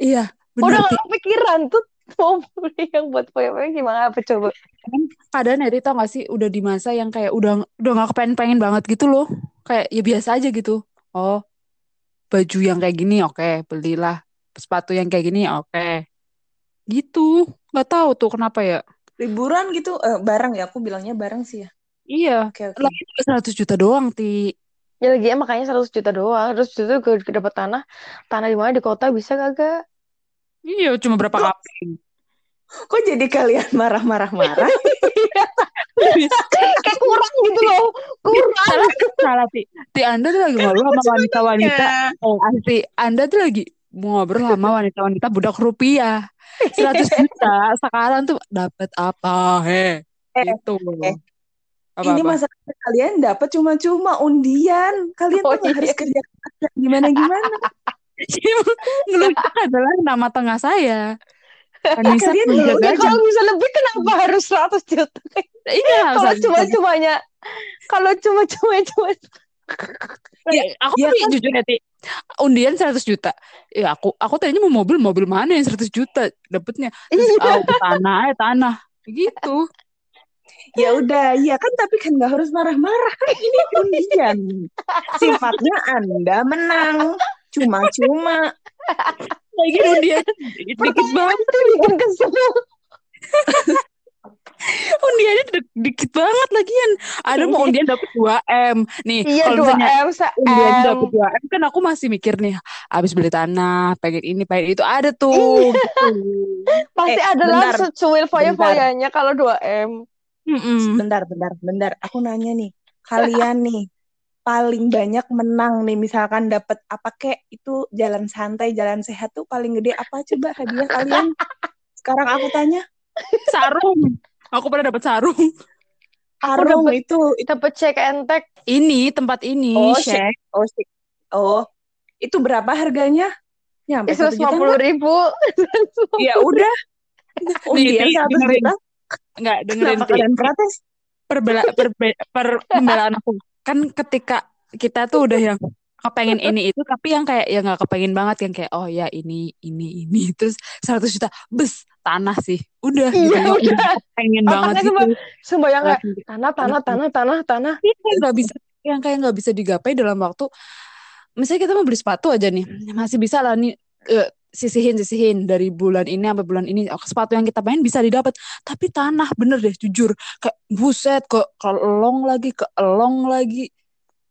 iya Udah benar gak ti kepikiran tuh mau beli yang buat foya-foya gimana apa coba? Kadang Neri tau gak sih udah di masa yang kayak udah udah gak kepengen-pengen banget gitu loh. Kayak ya biasa aja gitu. Oh, baju yang kayak gini oke, belilah. Sepatu yang kayak gini oke. Gitu. Gak tahu tuh kenapa ya. Liburan gitu eh, bareng ya aku bilangnya bareng sih ya. Iya. Oke oke. Lagi juga 100 juta doang, Ti. Ya lagi ya makanya 100 juta doang. 100 juta gue dapat tanah. Tanah di mana di kota bisa kagak? Iya, cuma berapa kaping. Kok jadi kalian marah-marah marah? Kayak kurang gitu loh. Kurang. Salah, salah, Ti. Ti, Anda tuh lagi ngobrol sama wanita-wanita. Oh, Ti, Anda tuh lagi ngobrol sama wanita-wanita budak rupiah. 100 juta sekarang tuh dapat apa? He. Eh, Gitu. eh. Apa-apa? Ini masalah kalian dapat cuma-cuma undian. Kalian Oh, tuh nggak harus iya. kerja gimana gimana. Ngelucu adalah nama tengah saya. Anissa Kalian Ya kalau bisa lebih kenapa harus 100 juta? Iya, Kalau cuma-cumanya kalau cuma-cuma cuma Ya, aku ya tuh kan? jujur ya, Ti. Undian 100 juta. Ya aku aku tadinya mau mobil, mobil mana yang 100 juta dapetnya. Terus Iya. oh, tanah ya tanah. Gitu. Ya udah, ya kan tapi kan nggak harus marah-marah kan ini undian. Sifatnya Anda menang. Cuma-cuma. Lagi undian dikit banget. itu bikin kesel. Undiannya di- dikit banget lagian. Ada mau undian dapet 2M. Nih, Iya kalau 2 misalnya M undian M. dapet 2M kan aku masih mikir nih, abis beli tanah, pengen ini, pengen itu ada tuh. gitu. Pasti Eh, ada lah secuil foya-foyanya kalau 2 M. Mm-mm. Bentar, bentar, bentar. Aku nanya nih. Kalian nih paling banyak menang nih misalkan dapat apa kek itu jalan santai, jalan sehat tuh paling gede apa coba hadiah kalian? Sekarang aku tanya. Sarung. Aku pernah dapet sarung. Arung dapet- itu, itu Dapat cek entek Ini tempat ini, oh shek, oh shek. Oh, itu berapa harganya? Nyampe satu juta 150 nggak? ribu. Ya udah. Undian Nih, satu dengerin. juta. Enggak, dengerin Kenapa kalian protes? Perbela, perbe- per, pembelaan aku. Kan ketika kita tuh udah yang kepengen ini itu, tapi yang kayak ya nggak kepengen banget yang kayak oh ya ini ini ini. Terus 100 juta bes tanah sih. Udah gitu Iya, ya, udah. pengen Otaknya banget gitu. cuma- Sembayang kayak tanah, tanah, tanah, tanah, tanah. Iya, kayak nggak bisa yang kayak nggak bisa digapai dalam waktu. Misalnya kita mau beli sepatu aja nih masih bisa lah nih eh, sisihin sisihin dari bulan ini sampai bulan ini. Oh, sepatu yang kita pengen bisa didapat. Tapi tanah bener deh jujur. Kayak buset ke kelong lagi ke elong lagi.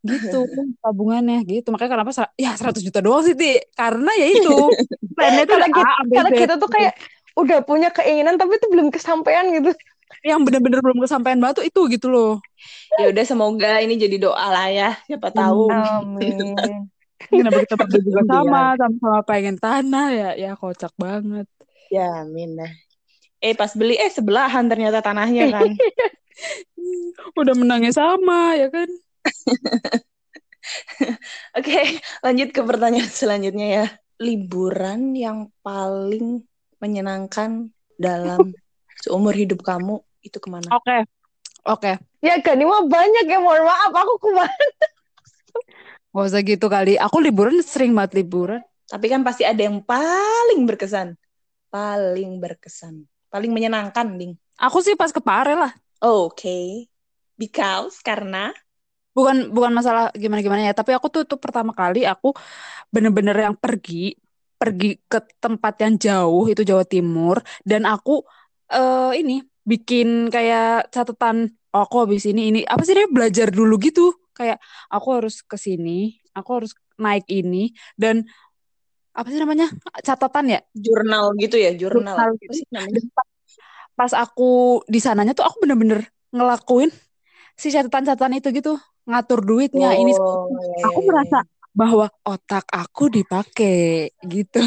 Gitu tabungannya. Gitu. Makanya kenapa ya 100 juta doang sih Ti. Karena ya itu. Plannya tuh Karena A kita, karena kita tuh kayak udah punya keinginan tapi itu belum kesampaian gitu. yang bener-bener belum kesampaian tuh itu gitu loh. Ya udah semoga ini jadi doa lah ya. Siapa tahu. Amin. kenapa kita berdua juga sama sama-sama pengen tanah ya ya kocak banget Ya, amin dah. Eh pas beli eh sebelahan ternyata tanahnya kan. udah menangnya sama ya kan Oke, lanjut ke pertanyaan selanjutnya ya. Liburan yang paling menyenangkan dalam seumur hidup kamu itu ke mana? oke oke Ya Gani mah banyak ya mohon maaf aku kemarin. Gak usah gitu kali aku liburan sering banget liburan Tapi kan pasti ada yang paling berkesan. Paling berkesan. Paling menyenangkan, Ding. aku sih pas ke Pare lah Oke. Because karena bukan bukan masalah gimana gimana ya tapi aku tuh tuh pertama kali aku bener-bener yang pergi pergi ke tempat yang jauh itu Jawa Timur dan aku eh ini bikin kayak catatan oh, aku habis ini ini apa sih dia belajar dulu gitu kayak aku harus ke sini aku harus naik ini dan apa sih namanya catatan ya jurnal gitu ya, jurnal. Jurnal gitu. sih namanya? Dan pas, pas aku di sananya tuh aku bener-bener ngelakuin si catatan-catatan itu gitu ngatur duitnya ini Oh, iya, aku iya, merasa bahwa otak aku dipakai gitu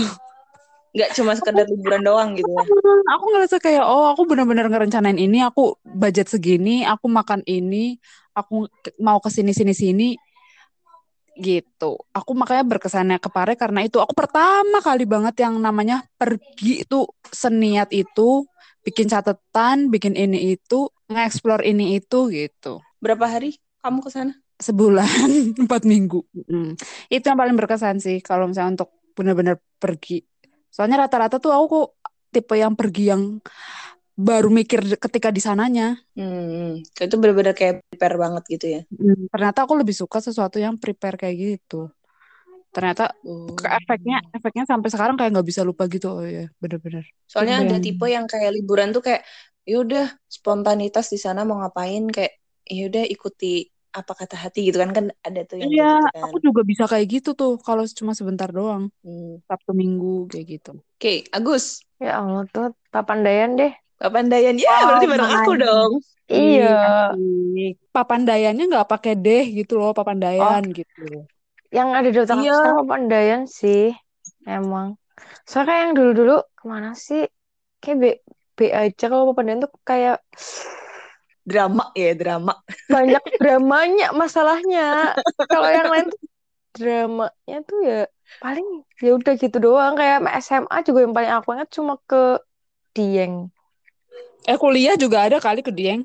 nggak cuma sekedar liburan doang gitu ya. aku ngerasa kayak oh aku benar-benar ngerencanain ini aku budget segini aku makan ini aku mau ke sini sini sini gitu. Aku makanya berkesannya ke Pare karena itu. Aku pertama kali banget yang namanya pergi itu seniat itu bikin catatan bikin ini itu nge-explore ini itu gitu. Berapa hari kamu ke sana? sebulan empat minggu. Mm. itu yang paling berkesan sih kalau misalnya untuk benar-benar pergi. Soalnya rata-rata tuh aku kok tipe yang pergi yang baru mikir ketika di sananya. Hmm, itu bener-bener kayak prepare banget gitu ya. Hmm, ternyata aku lebih suka sesuatu yang prepare kayak gitu. Ternyata Oh. ke efeknya efeknya sampai sekarang kayak nggak bisa lupa gitu. Oh iya, bener-bener. Soalnya ada Kebayang. tipe yang kayak liburan tuh kayak yaudah spontanitas di sana mau ngapain kayak yaudah ikuti apa kata hati gitu kan kan ada tuh yang Iya, gitu kan. aku juga bisa kayak gitu tuh kalau cuma sebentar doang. Hmm. Sabtu Minggu kayak gitu. Oke, Agus, Ya Allah tuh Papandayan deh. Papandayan. Ya, Oh, berarti bareng aku dong. Iya. Papandayannya nggak pakai deh gitu loh, papandayan gitu. Yang ada di otak Iya. sekarang Papandayan sih. Emang. Soalnya yang dulu-dulu ke mana sih? Kayak B, B aja kalau Papandayan tuh kayak Drama ya, drama. banyak dramanya masalahnya. Kalau yang lain tuh dramanya tuh ya paling ya udah gitu doang kayak SMA juga yang paling aku ingat cuma ke Dieng. Eh kuliah juga ada kali ke Dieng.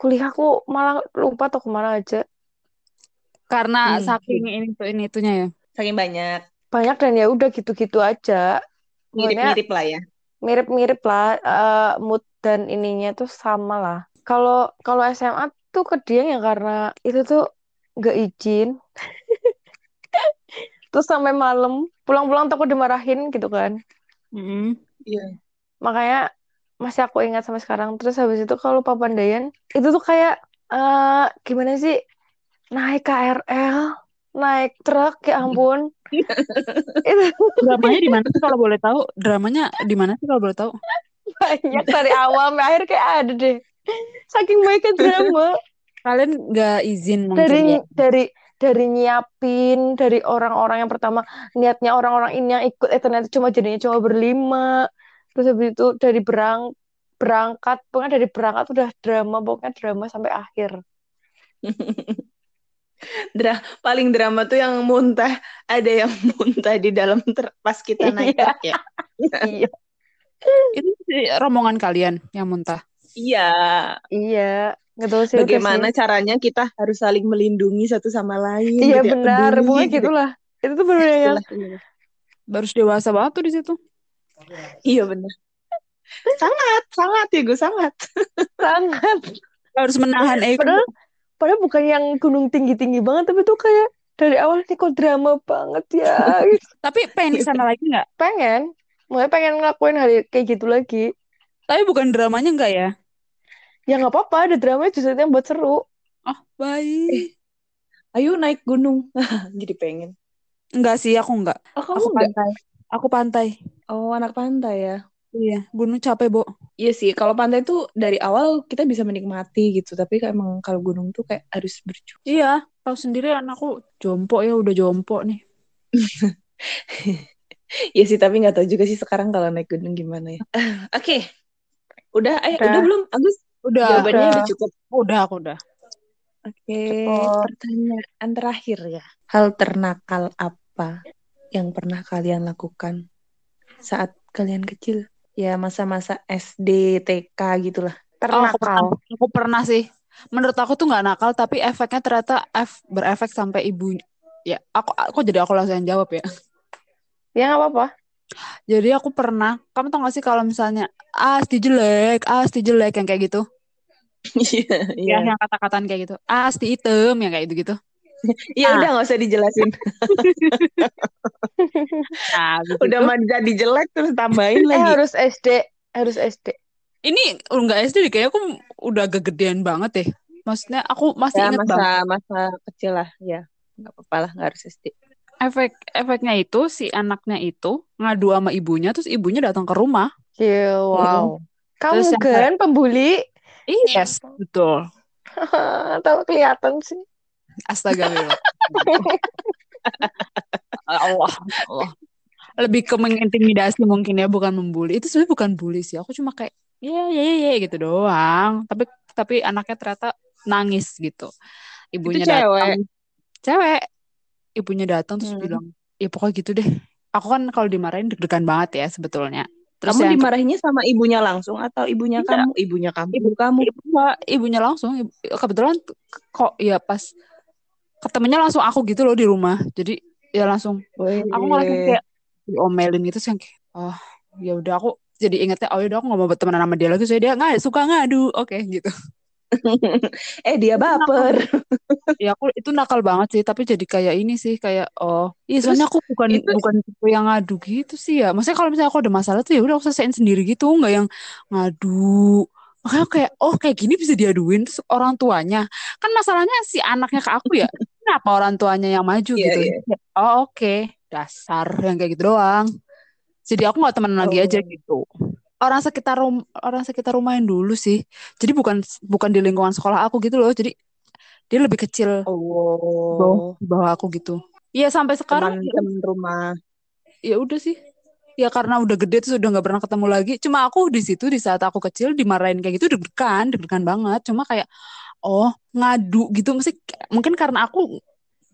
Kuliah aku malah lupa tuh ke mana aja. Karena Hmm. saking ini tuh ini itunya ya. Saking banyak. Banyak dan ya udah gitu-gitu aja. Mirip-mirip lah ya. mirip-mirip lah eh, mood dan ininya tuh sama lah. Kalau kalau SMA tuh ke Dieng ya karena itu tuh nggak izin. Terus sampai malam pulang-pulang takut dimarahin gitu kan. Mm-mm. Iya. Makanya masih aku ingat sampai sekarang. Terus habis itu kalau Papandayan itu tuh kayak eh gimana sih naik KRL, naik truk ya ampun. itu Dramanya di mana sih kalau boleh tahu? Dramanya di mana sih kalau boleh tahu? banyak dari awal sampai akhir kayak ada deh. Saking banyaknya drama. Kalian nggak izin dari mungkin ya? dari dari nyiapin dari orang-orang yang pertama niatnya orang-orang ini yang ikut eh ternyata cuma jadinya cuma berlima terus habis itu dari berang berangkat pokoknya dari berangkat udah drama pokoknya drama sampai akhir Dra paling drama tuh yang muntah. Ada yang muntah di dalam pas kita naik Iya. ya. iya Itu si rombongan kalian yang muntah. Iya. iya nggak tahu sih Bagaimana sih. caranya kita harus saling melindungi satu sama lain iya ya, benar pokoknya gitu. gitulah itu tuh benar yang iya. Baru dewasa banget tuh di situ. Iya benar. Sangat, sangat ya gue sangat. sangat Harus menahan ego. padahal padahal bukan yang gunung tinggi-tinggi banget tapi tuh kayak dari awal nih kok drama banget ya. Tapi pengen ke sana lagi nggak? pengen mulai pengen ngelakuin hal kayak gitu lagi Tapi bukan dramanya nggak ya? ya nggak apa-apa ada drama justru yang buat seru Oh, baik. Ayo naik gunung. Jadi pengen. Enggak sih, aku enggak. Oh Aku enggak? pantai. Aku pantai. Oh anak pantai ya. Iya, gunung capek, Bo. Iya sih, kalau pantai tuh dari awal kita bisa menikmati gitu, tapi kayak emang kalau gunung tuh kayak harus berjuang. Iya, tahu sendiri anakku jompo ya, udah jompo nih. Iya sih, tapi nggak tahu juga sih sekarang kalau naik gunung gimana ya. Oke, udah, eh Udah. udah belum, Agus? Udah, Jawabannya udah. udah cukup. udah, aku udah. Oke, Cukup. pertanyaan terakhir ya. Hal ternakal apa yang pernah kalian lakukan saat kalian kecil? Ya masa-masa SD, TK gitulah. Oh, aku pernah, aku pernah sih. Menurut aku tuh nggak nakal, tapi efeknya ternyata F berefek sampai ibu. Ya, aku, aku jadi aku langsung yang jawab ya. ya nggak apa-apa Jadi aku pernah, kamu tau gak sih kalau misalnya ah sti jelek, ah sti jelek yang kayak gitu, Iya, iya. ya yang kata-kataan kayak gitu, ah sti hitam yang kayak gitu-gitu. Iya Ah. udah nggak usah dijelasin. Nah, gitu. Udah mah jadi jelek terus tambahin eh lagi. harus SD harus SD Ini enggak SD deh, kayaknya aku udah kegedean banget deh. Maksudnya aku masih Ya inget masa banget masa kecil lah ya. Nggak apa-apa lah nggak harus SD. efek efeknya itu si anaknya itu ngadu sama ibunya, terus ibunya datang ke rumah. Ya, wow kamu Terus kan pembuli Yes, betul. tahu kelihatan sih Astagfirullah. Allah, Allah. Lebih ke mengintimidasi mungkin ya, bukan membuli. Itu sebenarnya bukan bully sih. Aku cuma kayak ya ya ya, ya gitu doang. Tapi tapi anaknya ternyata nangis gitu. Ibunya Itu cewek? datang. Cewek. Ibunya datang terus Hmm. bilang, "Ya pokoknya gitu deh." Aku kan kalau dimarahin deg-degan banget ya sebetulnya. Terus Kamu yang dimarahinnya sama ibunya langsung atau ibunya Tidak. kamu? Ibunya kamu. Ibu kamu. ibu ibunya langsung Ibu- kebetulan kok ya pas ketemunya langsung aku gitu loh di rumah. Jadi ya langsung aku ngerasa kayak diomelin gitu sih kayak oh ya udah aku jadi ingetnya oh yaudah aku nggak mau berteman sama dia lagi soalnya dia nggak suka ngadu. Oke gitu. Eh dia baper. ya aku itu nakal banget sih tapi jadi kayak ini sih kayak oh iya soalnya aku bukan itu bukan tipe yang ngadu gitu sih ya. Maksudnya kalau misalnya aku ada masalah tuh ya udah aku selesaiin sendiri gitu nggak yang ngadu. Makanya kayak oh kayak gini bisa diaduin? Terus orang tuanya kan masalahnya si anaknya ke aku ya kenapa orang tuanya yang maju Iya, gitu. Ya, oh oke. Dasar yang kayak gitu doang. Jadi aku nggak temenan lagi aja Oh. gitu. Orang sekitar rum orang sekitar rumah yang dulu sih. Jadi bukan bukan di lingkungan sekolah aku gitu loh. Jadi dia lebih kecil bawah Oh. di bawah aku gitu. Iya sampai sekarang ya Teman-teman rumah. ya udah sih. Ya karena udah gede tuh udah nggak pernah ketemu lagi. Cuma aku di situ di saat aku kecil dimarahin kayak gitu deg-degan deg-degan banget. Cuma kayak oh ngadu gitu. Mesti mungkin karena aku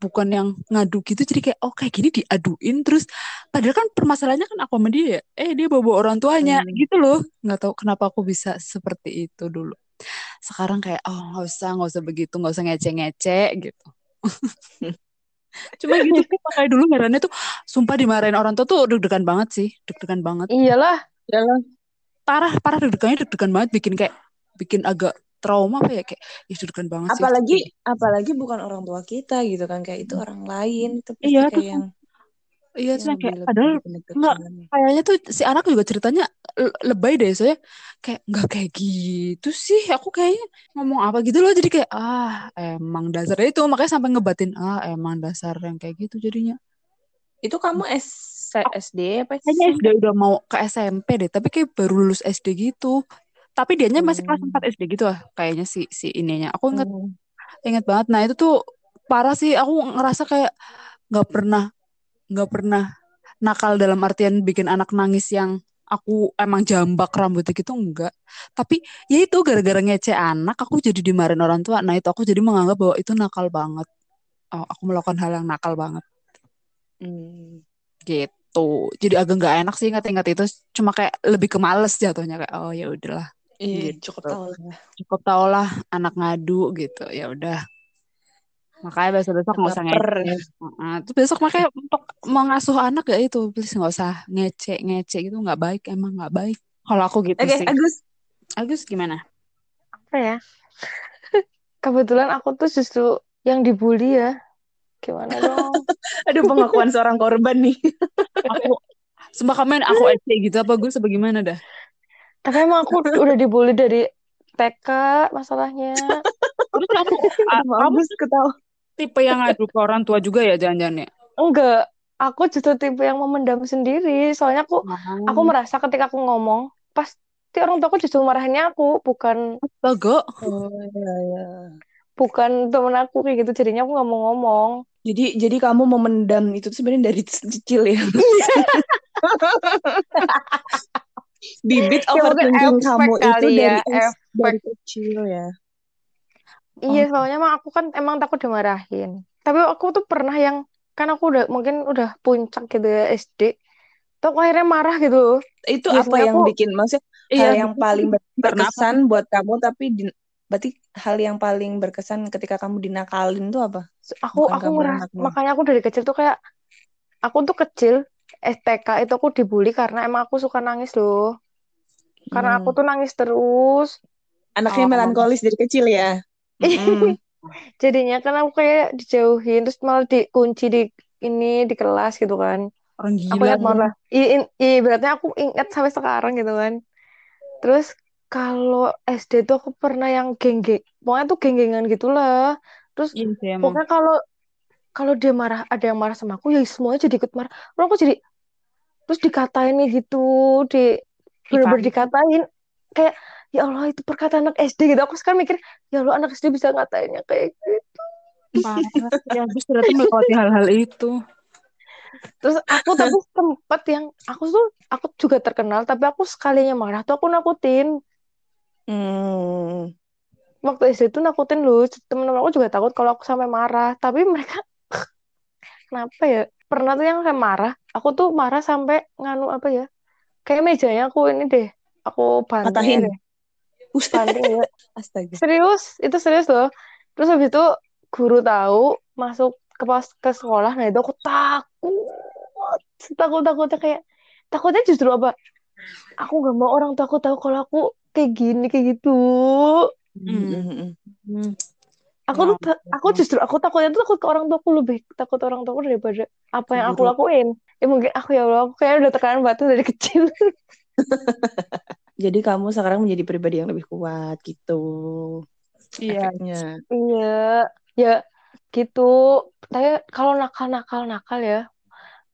bukan yang ngadu gitu jadi kayak oh kayak gini diaduin terus. Padahal kan permasalahannya kan aku sama dia ya. Eh dia bawa, orang tuanya Hmm. gitu loh. Nggak tahu kenapa aku bisa seperti itu dulu. Sekarang kayak oh nggak usah nggak usah begitu nggak usah ngece-ngece gitu. Cuma gitu kayak dulu herannya tuh sumpah dimarahin orang tua tuh deg-degan banget sih deg-degan banget. Iyalah, Yalah. parah parah deg-degannya deg-degan banget bikin kayak bikin agak trauma apa ya kayak ya deg-degan banget sih Apalagi apalagi bukan orang tua kita gitu kan kayak itu orang lain itu iya kayak yang iya terus kayak padahal nggak kayaknya tuh si anak juga ceritanya le- lebay deh soalnya kayak nggak kayak gitu sih aku kayaknya ngomong apa gitu loh jadi kayak ah emang dasarnya itu makanya sampai ngebatin ah emang dasar yang kayak gitu jadinya. Itu kamu S SD apa kayaknya SMP? SD udah mau ke SMP deh tapi kayak baru lulus SD gitu tapi dianya masih kelas Hmm. 4 SD gitu lah kayaknya si si ininya. Aku inget Hmm. inget banget. Nah itu tuh parah sih. Aku ngerasa kayak nggak pernah nggak pernah nakal dalam artian bikin anak nangis yang aku emang jambak rambutnya gitu enggak tapi ya itu gara-gara ngece anak aku jadi dimarahin orang tua. Nah itu aku jadi menganggap bahwa itu nakal banget. Oh, aku melakukan hal yang nakal banget. Hmm. gitu. Jadi agak nggak enak sih ingat-ingat itu. Cuma kayak lebih ke males jatuhnya kayak oh ya udahlah Iya, gitu cukup tahu lah. cukup tau lah anak ngadu gitu ya udah makanya besok besok nggak usah ngece Heeh. Terus besok makanya untuk mengasuh anak ya itu please nggak usah ngece ngece gitu nggak baik emang nggak baik kalau aku gitu Oke, sih Agus. Agus gimana apa ya? Kebetulan aku tuh justru yang dibully ya. Gimana dong? Aduh, pengakuan seorang korban nih. aku sumpah kamen aku SD gitu apa Gus apa gimana dah Tapi emang aku udah dibully dari TK masalahnya. terus kamu ketawa. tipe yang ngadu ke orang tua juga ya jangan-jangan ya Enggak, aku justru tipe yang memendam sendiri. Soalnya aku aku merasa ketika aku ngomong, pasti orang tuaku justru marahinnya aku, bukan astaga Oh, iya, iya. bukan temen aku kayak gitu. Jadinya aku nggak mau ngomong. Jadi jadi kamu memendam itu sebenarnya dari kecil ya. Bibit Ya overthinking efek kamu itu kali dari ya, dari efek. kecil ya. Iya, soalnya emang aku kan emang takut dimarahin. Tapi aku tuh pernah yang kan aku udah mungkin udah puncak gitu ya SD. Tuh aku akhirnya marah gitu. Itu apa Biasanya yang aku bikin maksudnya iya hal yang betul. paling apa berkesan buat kamu tapi di- berarti hal yang paling berkesan ketika kamu dinakalin tuh apa? aku Bukan aku anaknya. makanya aku dari kecil tuh kayak aku tuh kecil STK itu aku dibully karena emang aku suka nangis loh. Karena aku Hmm. tuh nangis terus. Anaknya oh melankolis dari kecil ya. Mm-mm. Jadinya kan aku kayak dijauhin terus malah dikunci di ini di kelas gitu kan. orang Aku gila ingat banget dong lah. Iya, iya, berarti aku ingat sampai sekarang gitu kan. Terus kalau SD tuh aku pernah yang geng-geng, pokoknya tuh geng-gengan gitulah. Terus iya sih emang pokoknya kalau kalau dia marah, ada yang marah sama aku, ya semuanya jadi ikut marah. Lalu aku jadi terus dikatain nih gitu, di bener-bener dikatain kayak ya Allah itu perkataan anak SD gitu. Aku sekarang mikir ya Allah anak SD bisa ngatainnya kayak gitu. parah ya Gus ternyata melewati hal-hal itu Terus aku tapi sempet yang aku tuh aku juga terkenal, tapi aku sekalinya marah tuh aku nakutin. Hmm. Waktu SD tuh nakutin lu, temen-temen aku juga takut kalau aku sampai marah. Tapi mereka kenapa ya? Pernah tuh yang kayak marah, aku tuh marah sampai nganu apa ya? Kayak mejanya aku ini deh, aku banting Patahin. deh, banting ya. Astaga. Serius, itu serius loh. Terus habis itu guru tahu masuk ke pas ke sekolah, nah itu aku takut, takut takutnya kayak takutnya justru apa? aku nggak mau orang tua aku tahu kalau aku kayak gini kayak gitu Hmm. Aku tuh aku justru aku takutnya tuh takut ke orang tuaku lebih takut orang tuaku daripada apa yang aku lakuin. Ya mungkin aku ya Allah aku kayaknya udah tekanan batu dari kecil. Jadi kamu sekarang menjadi pribadi yang lebih kuat gitu. Iya. Efeknya. iya. Ya gitu. Tapi kalau nakal nakal nakal ya.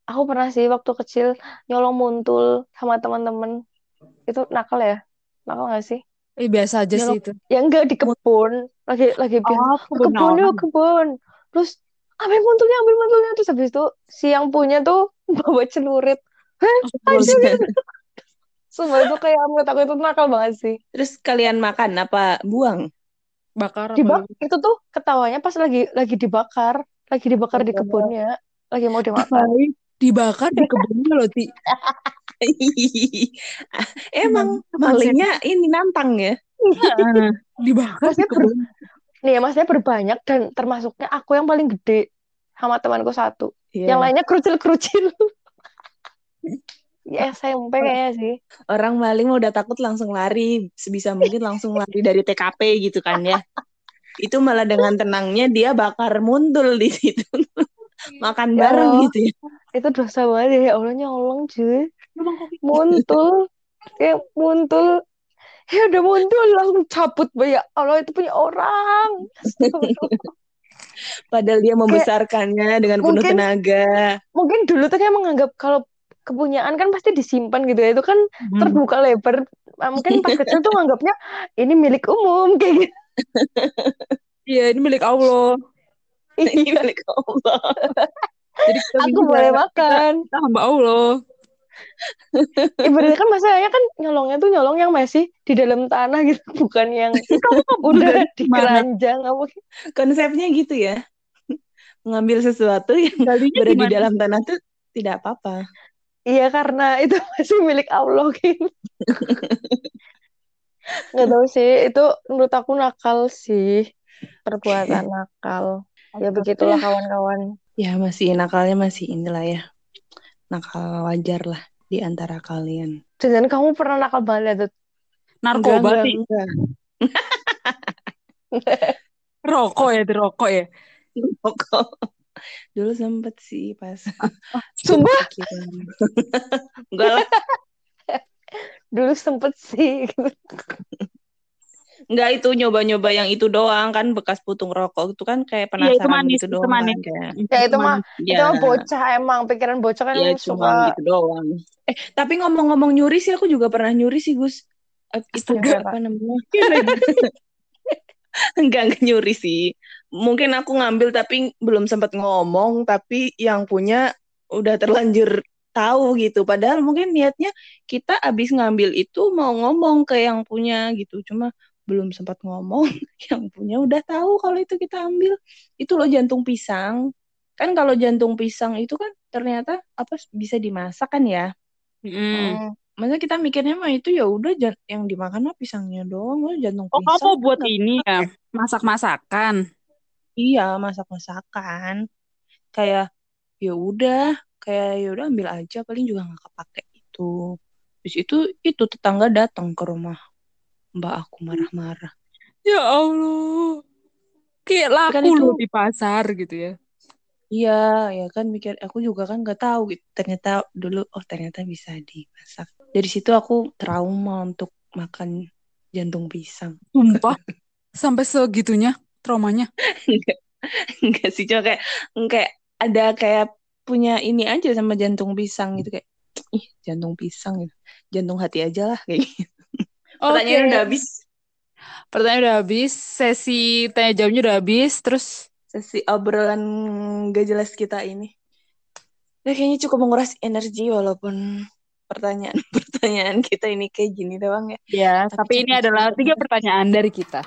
Aku pernah sih waktu kecil nyolong muntul sama teman-teman. Itu nakal ya? Nakal gak sih Eh, biasa aja sih Nyolong- itu. ya enggak di kebun. Lagi lagi bilang Oh, "Oh, kebun yuk kebun. Terus ambil muntulnya ambil muntulnya terus habis itu si yang punya tuh bawa celurit. Sumpah itu kayak menurut aku itu nakal banget sih. Terus kalian makan apa buang? Bakar apa dibak itu tuh ketawanya pas lagi lagi dibakar. Lagi dibakar di kebunnya. Lagi mau dimakan dibakar di kebunnya loh, Ti. Emang malingnya ini nantang ya? dibakar di Maksudnya ber- kebun. nih ya maksudnya berbanyak dan termasuknya aku yang paling gede sama temanku satu Iya. yang lainnya kerucil-kerucil ya SMP kayaknya sih Orang maling mah udah takut langsung lari, sebisa mungkin langsung lari dari TKP gitu kan ya. Itu malah dengan tenangnya dia bakar muntul di situ. Makan Ya bareng Allah. gitu ya. itu dosa banget ya Allah nyolong cuy muntul kayak muntul ya udah muntul langsung cabut ya Allah itu punya orang Padahal dia membesarkannya dengan penuh mungkin- tenaga. mungkin dulu tuh kayak menganggap kalau kepunyaan kan pasti disimpan gitu ya itu kan Hmm. terbuka lebar Nah, mungkin pas kecil tuh nganggapnya ini milik umum kayak gitu Iya, ini milik Allah. Ini milik Allah. Jadi kita aku boleh makan kita hamba Allah. ibaratnya kan masalahnya kan nyolongnya tuh nyolong yang masih di dalam tanah gitu bukan yang udah di keranjang apa gitu. Konsepnya gitu ya. Mengambil sesuatu yang Galinya berada di gimana? dalam tanah tuh tidak apa-apa. iya karena itu masih milik Allah gitu nggak tahu sih itu menurut aku nakal sih perbuatan nakal ya begitulah kawan-kawan Ya masih nakalnya masih inilah ya. Nakal wajar lah di antara kalian. dan kamu pernah nakal banget Tut? Narkoba, enggak. Rokok ya, rokok ya. Rokok. Dulu sempet sih pas sumpah pikiran. Enggak lah. dulu sempet sih Enggak itu nyoba-nyoba yang itu doang kan bekas putung rokok itu kan kayak Iya, itu penasaran manis, gitu itu doang manis. kan kayak ya itu mah ya, itu mah bocah emang pikiran bocah kan ya suka gitu doang. Eh tapi ngomong-ngomong nyuri sih aku juga pernah nyuri sih Gus. Eh, Itu Astaga. apa namanya? Enggak, enggak nyuri sih. Mungkin aku ngambil tapi belum sempat ngomong, tapi yang punya udah terlanjur tahu gitu. Padahal mungkin niatnya kita abis ngambil itu mau ngomong ke yang punya gitu. Cuma belum sempat ngomong, yang punya udah tahu kalau itu kita ambil. Itu loh jantung pisang. Kan kalau jantung pisang itu kan ternyata apa bisa dimasak kan ya. Mm. Hmm. Maksudnya kita mikirnya mah itu ya udah yang dimakan mah pisangnya doang, loh jantung Oh, pisang. kamu kan buat nggak- ini ya, masak-masakan. Iya, masak-masakan. Kayak ya udah, kayak ya udah ambil aja paling juga nggak kepake itu. Terus itu itu tetangga datang ke rumah Mbak aku marah-marah. Ya Allah. Kayak Kan laku itu- loh di pasar gitu ya. Iya, ya kan mikir aku juga kan nggak tahu gitu. Ternyata dulu oh ternyata bisa dimasak. Dari situ aku trauma untuk makan jantung pisang. Sumpah. Sampai segitunya traumanya. Enggak, enggak sih cuma kayak kayak ada kayak punya ini aja sama jantung pisang gitu kayak ih jantung pisang gitu. Jantung hati aja lah kayak gitu. Pertanyaannya Oke. udah habis. Pertanyaan udah habis, sesi tanya jawabnya udah habis, terus Sesi obrolan gak jelas kita ini. Udah kayaknya cukup menguras energi walaupun pertanyaan-pertanyaan kita ini kayak gini doang ya. ya, Tapi tapi ini adalah tiga pertanyaan dari kita.